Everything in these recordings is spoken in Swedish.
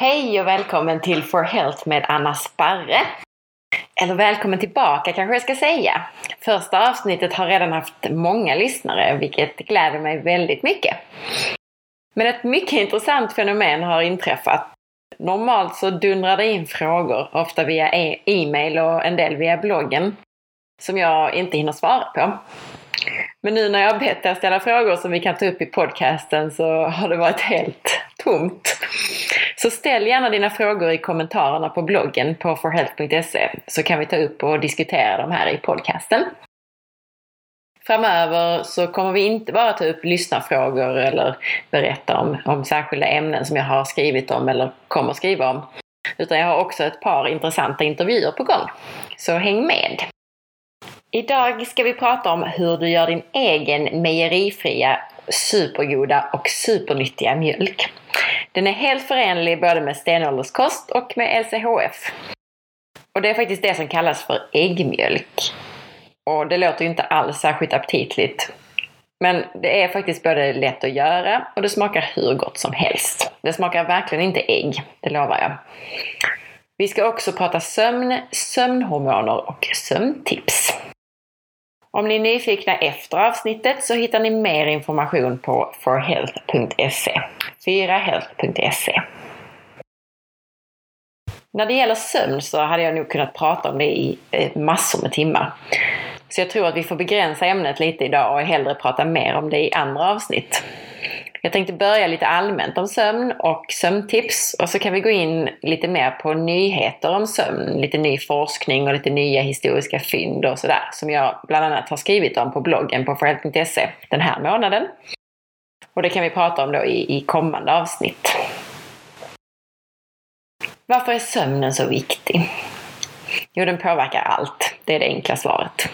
Hej och välkommen till For Health med Anna Sparre. Eller välkommen tillbaka kanske jag ska säga. Första avsnittet har redan haft många lyssnare, vilket gläder mig väldigt mycket. Men ett mycket intressant fenomen har inträffat. Normalt så dundrar det in frågor, ofta via e-mail och en del via bloggen, som jag inte hinner svara på. Men nu när jag har bett er ställa frågor som vi kan ta upp i podcasten så har det varit helt tomt. Så ställ gärna dina frågor i kommentarerna på bloggen på forhealth.se så kan vi ta upp och diskutera dem här i podcasten. Framöver så kommer vi inte bara ta upp lyssnarfrågor eller berätta om, om särskilda ämnen som jag har skrivit om eller kommer skriva om. Utan jag har också ett par intressanta intervjuer på gång. Så häng med! Idag ska vi prata om hur du gör din egen mejerifria, supergoda och supernyttiga mjölk. Den är helt förenlig både med stenålderskost och med LCHF. Och det är faktiskt det som kallas för äggmjölk. Och det låter ju inte alls särskilt aptitligt. Men det är faktiskt både lätt att göra och det smakar hur gott som helst. Det smakar verkligen inte ägg, det lovar jag. Vi ska också prata sömn, sömnhormoner och sömntips. Om ni är nyfikna efter avsnittet så hittar ni mer information på forhealth.se. 4health.se När det gäller sömn så hade jag nog kunnat prata om det i eh, massor med timmar. Så jag tror att vi får begränsa ämnet lite idag och hellre prata mer om det i andra avsnitt. Jag tänkte börja lite allmänt om sömn och sömntips och så kan vi gå in lite mer på nyheter om sömn, lite ny forskning och lite nya historiska fynd och sådär som jag bland annat har skrivit om på bloggen på forhealth.se den här månaden. Och det kan vi prata om då i, i kommande avsnitt. Varför är sömnen så viktig? Jo, den påverkar allt. Det är det enkla svaret.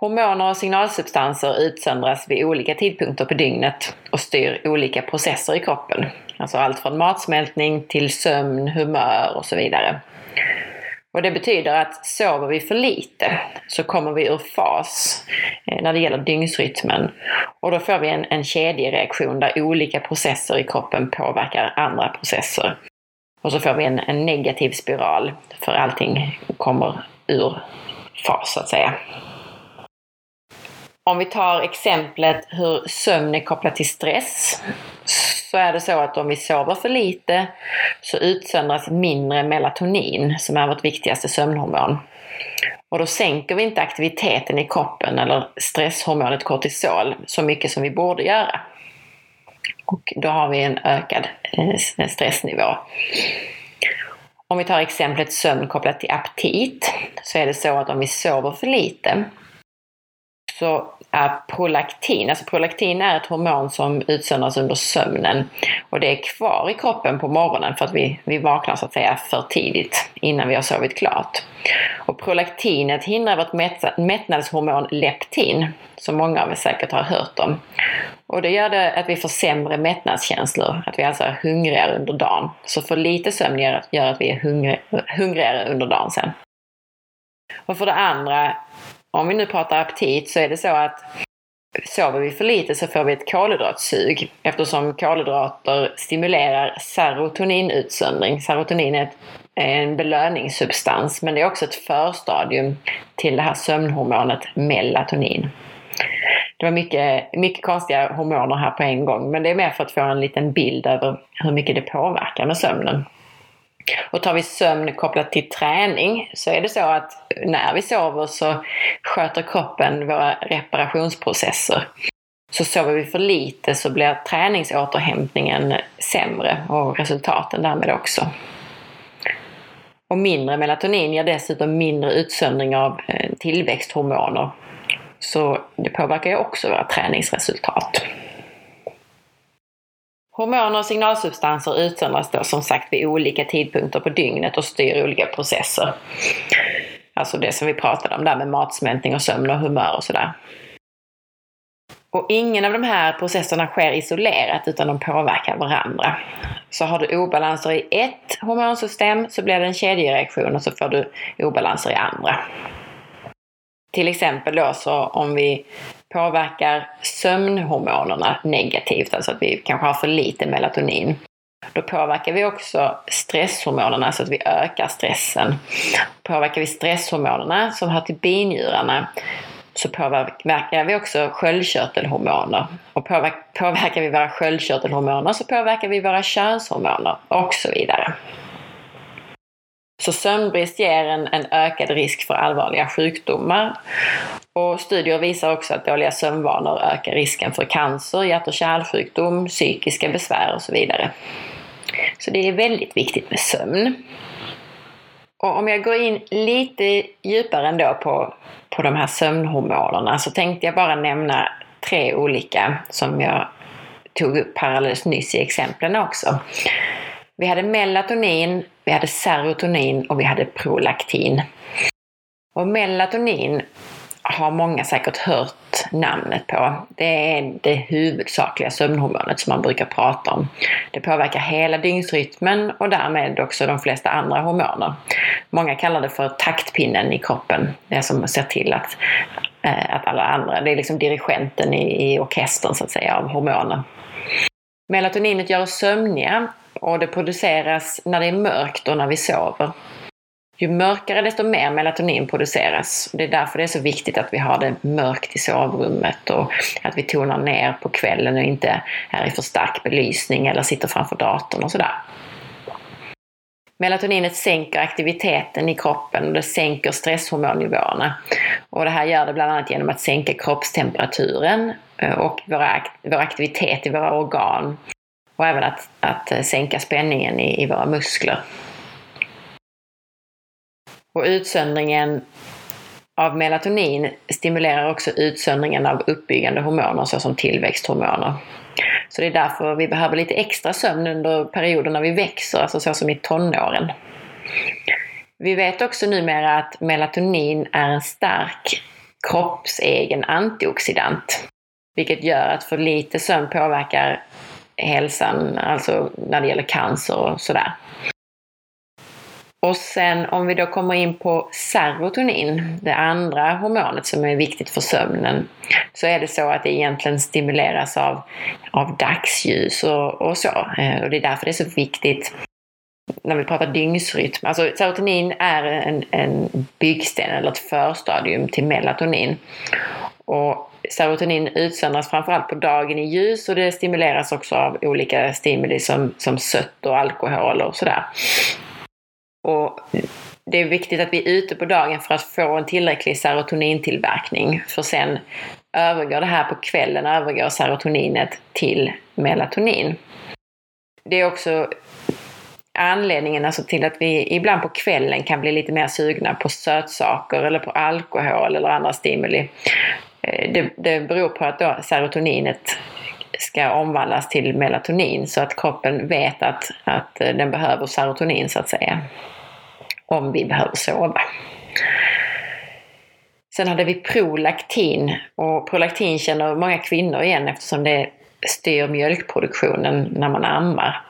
Hormoner och signalsubstanser utsöndras vid olika tidpunkter på dygnet och styr olika processer i kroppen. Alltså allt från matsmältning till sömn, humör och så vidare. Och det betyder att sover vi för lite så kommer vi ur fas eh, när det gäller dygnsrytmen. Och då får vi en, en kedjereaktion där olika processer i kroppen påverkar andra processer. Och så får vi en, en negativ spiral för allting kommer ur fas så att säga. Om vi tar exemplet hur sömn är kopplat till stress så är det så att om vi sover för lite så utsöndras mindre melatonin som är vårt viktigaste sömnhormon. Och då sänker vi inte aktiviteten i kroppen eller stresshormonet kortisol så mycket som vi borde göra. Och då har vi en ökad eh, stressnivå. Om vi tar exemplet sömn kopplat till aptit så är det så att om vi sover för lite så är prolaktin, alltså prolaktin är ett hormon som utsöndras under sömnen och det är kvar i kroppen på morgonen för att vi, vi vaknar så att säga för tidigt innan vi har sovit klart. Och prolaktinet hindrar vårt mättnadshormon leptin, som många av er säkert har hört om. Och det gör det att vi får sämre mättnadskänslor, att vi alltså är hungrigare under dagen. Så för lite sömn gör, att vi är hungrigare under dagen sen. Och för det andra om vi nu pratar aptit så är det så att sover vi för lite så får vi ett kolhydratsug eftersom kolhydrater stimulerar serotoninutsöndring. Serotonin är en belöningssubstans men det är också ett förstadium till det här sömnhormonet melatonin. Det var mycket, mycket konstiga hormoner här på en gång men det är mer för att få en liten bild över hur mycket det påverkar med sömnen. Och tar vi sömn kopplat till träning så är det så att när vi sover så sköter kroppen våra reparationsprocesser. Så sover vi för lite så blir träningsåterhämtningen sämre och resultaten därmed också. Och mindre melatonin ger dessutom mindre utsöndring av eh, tillväxthormoner. Så det påverkar ju också våra träningsresultat. Hormoner och signalsubstanser utsöndras då som sagt vid olika tidpunkter på dygnet och styr olika processer. Alltså det som vi pratade om där med matsmältning och sömn och humör och sådär. Och ingen av de här processerna sker isolerat utan de påverkar varandra. Så har du obalanser i ett hormonsystem så blir det en kedjereaktion och så får du obalanser i andra. Till exempel då så om vi påverkar sömnhormonerna negativt, alltså att vi kanske har för lite melatonin, Då påverkar vi också stresshormonerna så att vi ökar stressen. Påverkar vi stresshormonerna som hör till binjurarna så påverkar vi också sköldkörtelhormoner. Och påverkar vi våra sköldkörtelhormoner så påverkar vi våra könshormoner och så vidare. Så sömnbrist ger en, en ökad risk för allvarliga sjukdomar. Och studier visar också att dåliga sömnvanor ökar risken för cancer, hjärt och kärlsjukdom, psykiska besvär och så vidare. Så det är väldigt viktigt med sömn. Och om jag går in lite djupare ändå på, på de här sömnhormonerna så tänkte jag bara nämna tre olika som jag tog upp här alldeles nyss i exemplen också. Vi hade melatonin, vi hade serotonin och vi hade prolaktin. Och melatonin har många säkert hört namnet på. Det är det huvudsakliga sömnhormonet som man brukar prata om. Det påverkar hela dygnsrytmen och därmed också de flesta andra hormoner. Många kallar det för taktpinnen i kroppen. Det som ser till att, eh, att alla andra, det är liksom dirigenten i, i orkestern så att säga av hormoner. Melatoninet gör oss sömniga och det produceras när det är mörkt och när vi sover. Ju mörkare desto mer melatonin produceras. Det är därför det är så viktigt att vi har det mörkt i sovrummet och att vi tonar ner på kvällen och inte är i för stark belysning eller sitter framför datorn och sådär. Melatoninet sänker aktiviteten i kroppen och det sänker stresshormonnivåerna. Och det här gör det bland annat genom att sänka kroppstemperaturen och vår aktivitet i våra organ och även att, att sänka spänningen i, i våra muskler. Och utsöndringen av melatonin stimulerar också utsöndringen av uppbyggande hormoner såsom tillväxthormoner. Så det är därför vi behöver lite extra sömn under perioder när vi växer, alltså så som i tonåren. Vi vet också numera att melatonin är en stark kroppsegen antioxidant. Vilket gör att för lite sömn påverkar hälsan, alltså när det gäller cancer och sådär. Och sen om vi då kommer in på serotonin, det andra hormonet som är viktigt för sömnen, så är det så att det egentligen stimuleras av, av dagsljus och, och så. Eh, och det är därför det är så viktigt när vi pratar dygnsrytm. Alltså serotonin är en, en byggsten eller ett förstadium till melatonin. Och serotonin utsöndras framförallt på dagen i ljus och det stimuleras också av olika stimuli som, som sött och alkohol och sådär. Och det är viktigt att vi är ute på dagen för att få en tillräcklig serotonintillverkning. För sen övergår det här på kvällen, övergår serotoninet till melatonin. Det är också anledningen alltså till att vi ibland på kvällen kan bli lite mer sugna på sötsaker eller på alkohol eller andra stimuli. Eh, det, det beror på att då serotoninet ska omvandlas till melatonin så att kroppen vet att, att eh, den behöver serotonin så att säga. Om vi behöver sova. Sen hade vi prolaktin och prolaktin känner många kvinnor igen eftersom det styr mjölkproduktionen när man ammar.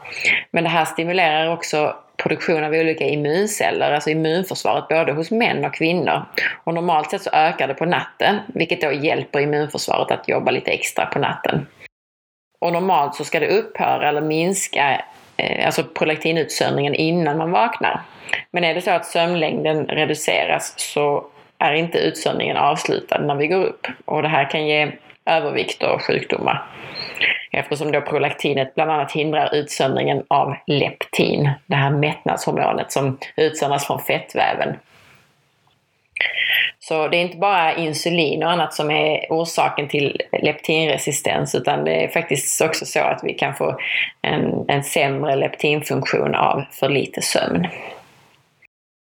Men det här stimulerar också produktion av olika immunceller, alltså immunförsvaret både hos män och kvinnor. Och normalt sett så ökar det på natten, vilket då hjälper immunförsvaret att jobba lite extra på natten. Och normalt så ska det upphöra eller minska, eh, alltså prolaktinutsöndringen innan man vaknar. Men är det så att sömnlängden reduceras så är inte utsöndringen avslutad när vi går upp. Och det här kan ge övervikt och sjukdomar. Eftersom då prolaktinet bland annat hindrar utsöndringen av leptin, det här mättnadshormonet som utsöndras från fettväven. Så det är inte bara insulin och annat som är orsaken till leptinresistens utan det är faktiskt också så att vi kan få en, en sämre leptinfunktion av för lite sömn.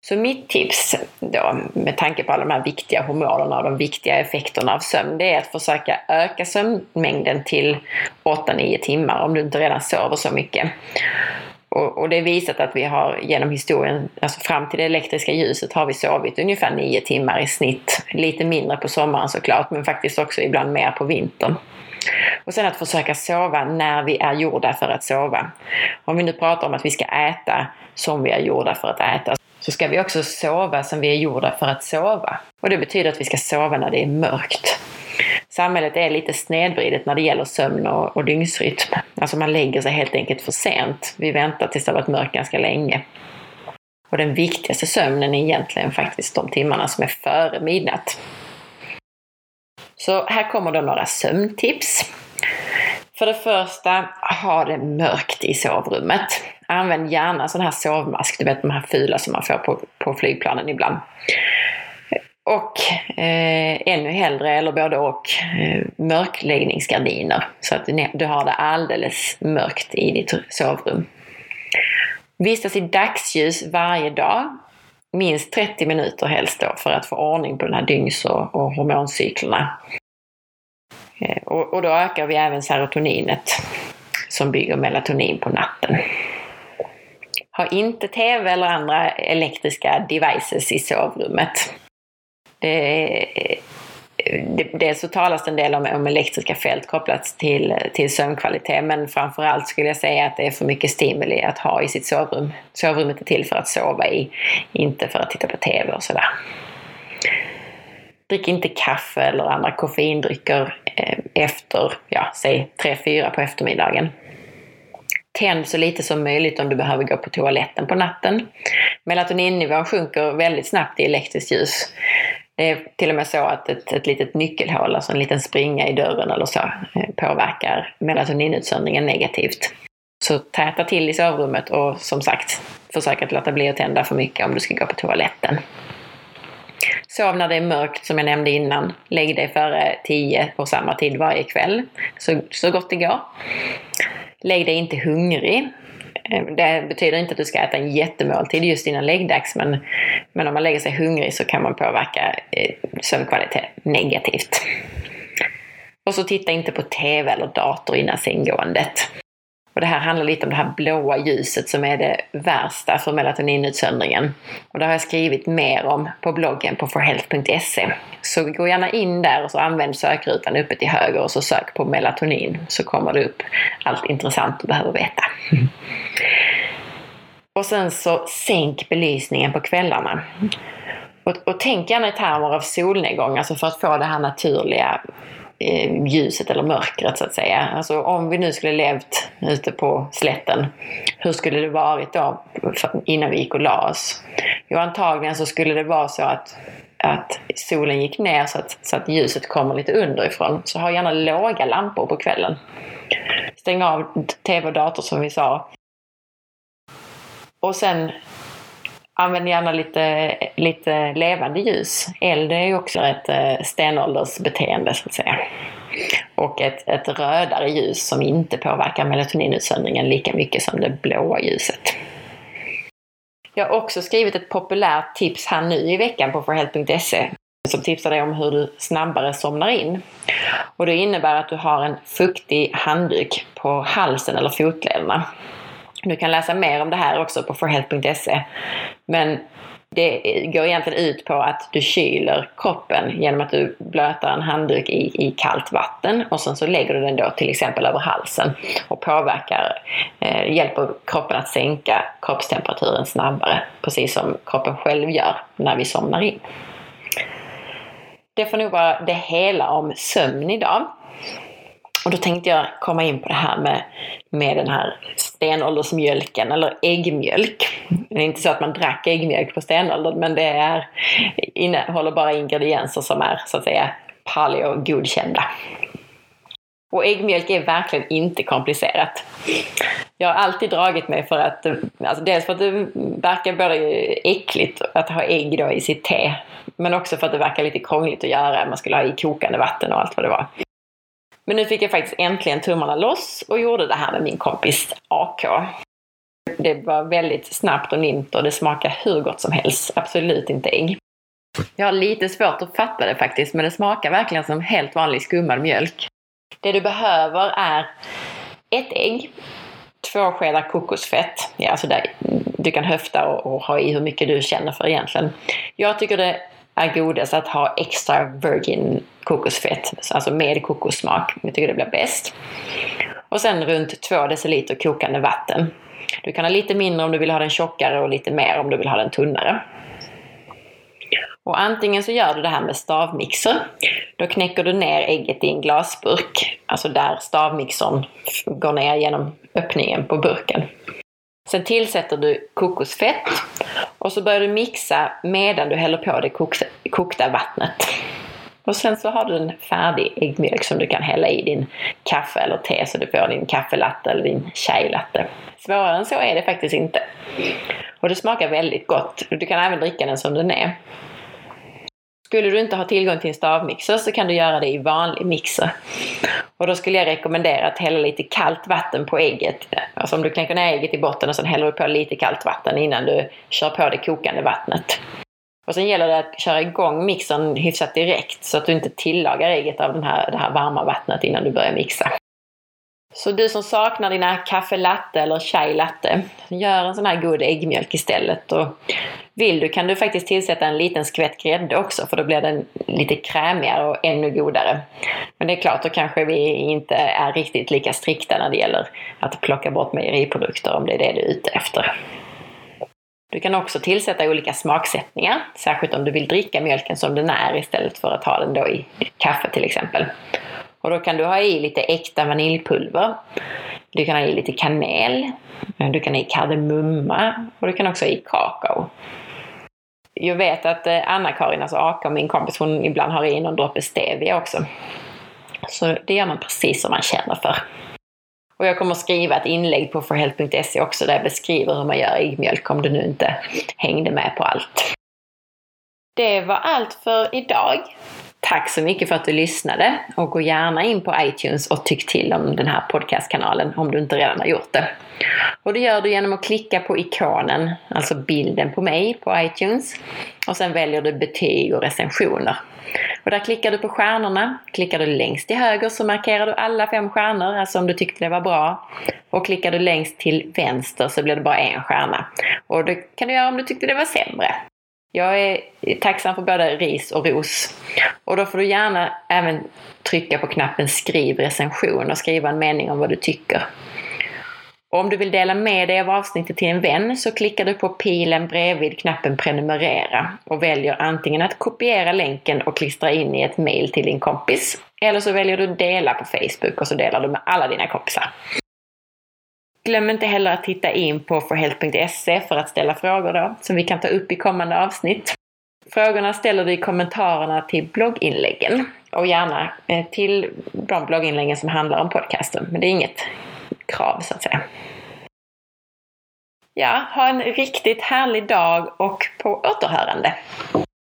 Så mitt tips då, med tanke på alla de här viktiga hormonerna och de viktiga effekterna av sömn, det är att försöka öka sömnmängden till 8-9 timmar om du inte redan sover så mycket. Och, och, det är visat att vi har genom historien, alltså fram till det elektriska ljuset, har vi sovit ungefär 9 timmar i snitt. Lite mindre på sommaren såklart, men faktiskt också ibland mer på vintern. Och sen att försöka sova när vi är gjorda för att sova. Om vi nu pratar om att vi ska äta som vi är gjorda för att äta, så ska vi också sova som vi är gjorda för att sova. Och det betyder att vi ska sova när det är mörkt. samhället är lite snedvridet när det gäller sömn och, och dygnsrytm. Alltså man lägger sig helt enkelt för sent. Vi väntar tills det har varit mörkt ganska länge. Och den viktigaste sömnen är egentligen faktiskt de timmarna som är före midnatt. Så här kommer då några sömntips. För det första, ha det mörkt i sovrummet. Använd gärna sån här sovmask, du vet de här fula som man får på, på flygplanen ibland. Och eh, ännu hellre, eller både och, eh, mörkläggningsgardiner. Så att du, du har det alldeles mörkt i ditt sovrum. Vistas i dagsljus varje dag, minst 30 minuter helst då, för att få ordning på den här dygns och, och hormoncyklerna. Eh, och, och, då ökar vi även serotoninet som bygger melatonin på natten. Ha inte TV eller andra elektriska devices i sovrummet. Det, det, dels så talas det en del om, om elektriska fält kopplat till, till sömnkvalitet men framförallt skulle jag säga att det är för mycket stimuli att ha i sitt sovrum. Sovrummet är till för att sova i, inte för att titta på TV och sådär. Drick inte kaffe eller andra koffeindrycker eh, efter, ja, säg 3-4 på eftermiddagen. Tänd så lite som möjligt om du behöver gå på toaletten på natten. Melatoninnivån sjunker väldigt snabbt i elektriskt ljus. Det är till och med så att ett, ett litet nyckelhål, alltså en liten springa i dörren eller så, eh, påverkar melatoninutsöndringen negativt. Så täta till i sovrummet och som sagt, försök att låta bli att tända för mycket om du ska gå på toaletten. Sov när det är mörkt som jag nämnde innan. Lägg dig före 10 på samma tid varje kväll, så, så gott det går. Lägg dig inte hungrig. Eh, det betyder inte att du ska äta en jättemåltid just innan läggdags men, men om man lägger sig hungrig så kan man påverka eh, sömnkvalitet negativt. Och så titta inte på TV eller dator innan sänggåendet. Och det här handlar lite om det här blåa ljuset som är det värsta för melatoninutsöndringen. Och det har jag skrivit mer om på bloggen på forhealth.se. Så gå gärna in där och så använd sökrutan uppe till höger och så sök på melatonin så kommer det upp allt intressant du behöver veta. Och sen så sänk belysningen på kvällarna. Och, och tänk gärna i termer av solnedgång, alltså för att få det här naturliga Eh, ljuset eller mörkret så att säga. Alltså om vi nu skulle levt ute på slätten, hur skulle det varit då innan vi gick och la oss? Jo, antagligen så skulle det vara så att, att solen gick ner så att, så att ljuset kommer lite underifrån. Så ha gärna låga lampor på kvällen. Stäng av tv och dator som vi sa. Och sen Använd gärna lite, lite levande ljus. Eld är ju också ett eh, stenåldersbeteende så att säga. Och ett, ett rödare ljus som inte påverkar melatoninutsöndringen lika mycket som det blåa ljuset. Jag har också skrivit ett populärt tips här nu i veckan på forhealth.se som tipsar dig om hur du snabbare somnar in. Och det innebär att du har en fuktig handduk på halsen eller fotlederna. Du kan läsa mer om det här också på forhealth.se. Men det går egentligen ut på att du kyler kroppen genom att du blötar en handduk i, i kallt vatten och sen så lägger du den då till exempel över halsen och påverkar, eh, hjälper kroppen att sänka kroppstemperaturen snabbare, precis som kroppen själv gör när vi somnar in. Det får nog vara det hela om sömn idag. Och då tänkte jag komma in på det här med, med den här stenåldersmjölken eller äggmjölk. Det är inte så att man drack äggmjölk på stenåldern men det är, innehåller bara ingredienser som är så att säga paleo-godkända. Och äggmjölk är verkligen inte komplicerat. Jag har alltid dragit mig för att, alltså dels för att det verkar både äckligt att ha ägg då i sitt te, men också för att det verkar lite krångligt att göra. Man skulle ha i kokande vatten och allt vad det var. Men nu fick jag faktiskt äntligen tummarna loss och gjorde det här med min kompis AK. Det var väldigt snabbt och nint och det smakar hur gott som helst. Absolut inte ägg. Jag har lite svårt att fatta det faktiskt, men det smakar verkligen som helt vanlig skummad mjölk. Det du behöver är ett ägg, två skedar kokosfett. Ja, alltså där, du kan höfta och, och ha i hur mycket du känner för egentligen. Jag tycker det är godast att ha extra virgin kokosfett, alltså med kokossmak. Jag tycker det blir bäst. Och sen runt 2 deciliter kokande vatten. Du kan ha lite mindre om du vill ha den tjockare och lite mer om du vill ha den tunnare. Och antingen så gör du det här med stavmixer. Då knäcker du ner ägget i en glasburk, alltså där stavmixern går ner genom öppningen på burken. Sen tillsätter du kokosfett och så börjar du mixa medan du häller på det kokta vattnet. Och sen så har du en färdig äggmjölk som du kan hälla i din kaffe eller te så du får din kaffelatte eller din chai-latte. Svårare än så är det faktiskt inte. Och det smakar väldigt gott. Du kan även dricka den som den är. Skulle du inte ha tillgång till en stavmixer så kan du göra det i vanlig mixer. Och då skulle jag rekommendera att hälla lite kallt vatten på ägget. Alltså om du knäcker ner ägget i botten och sen häller du på lite kallt vatten innan du kör på det kokande vattnet. Och sen gäller det att köra igång mixern hyfsat direkt så att du inte tillagar ägget av den här, det här varma vattnet innan du börjar mixa. Så du som saknar dina kaffe latte eller chai latte, gör en sån här god äggmjölk istället. Och vill du kan du faktiskt tillsätta en liten skvätt grädde också för då blir den lite krämigare och ännu godare. Men det är klart, då kanske vi inte är riktigt lika strikta när det gäller att plocka bort mejeriprodukter om det är det du är ute efter. Du kan också tillsätta olika smaksättningar, särskilt om du vill dricka mjölken som den är istället för att ha den då i kaffe till exempel. Och då kan du ha i lite äkta vaniljpulver. Du kan ha i lite kanel. Du kan ha i kardemumma och du kan också ha i kakao. Jag vet att eh, Anna-Karin, alltså Aka, min kompis, hon ibland har i någon droppe stevia också. Så det gör man precis som man känner för. Och jag kommer att skriva ett inlägg på forhealth.se också där jag beskriver hur man gör äggmjölk om du nu inte hängde med på allt. Det var allt för idag. Tack så mycket för att du lyssnade och gå gärna in på iTunes och tyck till om den här podcastkanalen om du inte redan har gjort det. Och det gör du genom att klicka på ikonen, alltså bilden på mig på iTunes. Och sen väljer du betyg och recensioner. Och där klickar du på stjärnorna. Klickar du längst till höger så markerar du alla fem stjärnor, alltså om du tyckte det var bra. Och klickar du längst till vänster så blir det bara en stjärna. Och det kan du göra om du tyckte det var sämre. Jag är tacksam för både ris och ros. Och då får du gärna även trycka på knappen skriv recension och skriva en mening om vad du tycker. Och om du vill dela med dig av avsnittet till en vän så klickar du på pilen bredvid knappen prenumerera och väljer antingen att kopiera länken och klistra in i ett mail till din kompis eller så väljer du dela på Facebook och så delar du med alla dina kompisar. Glöm inte heller att titta in på forhealth.se för att ställa frågor då, som vi kan ta upp i kommande avsnitt. Frågorna ställer du i kommentarerna till blogginläggen och gärna eh, till de blogginläggen som handlar om podcasten, men det är inget krav så att säga. Ja, ha en riktigt härlig dag och på återhörande!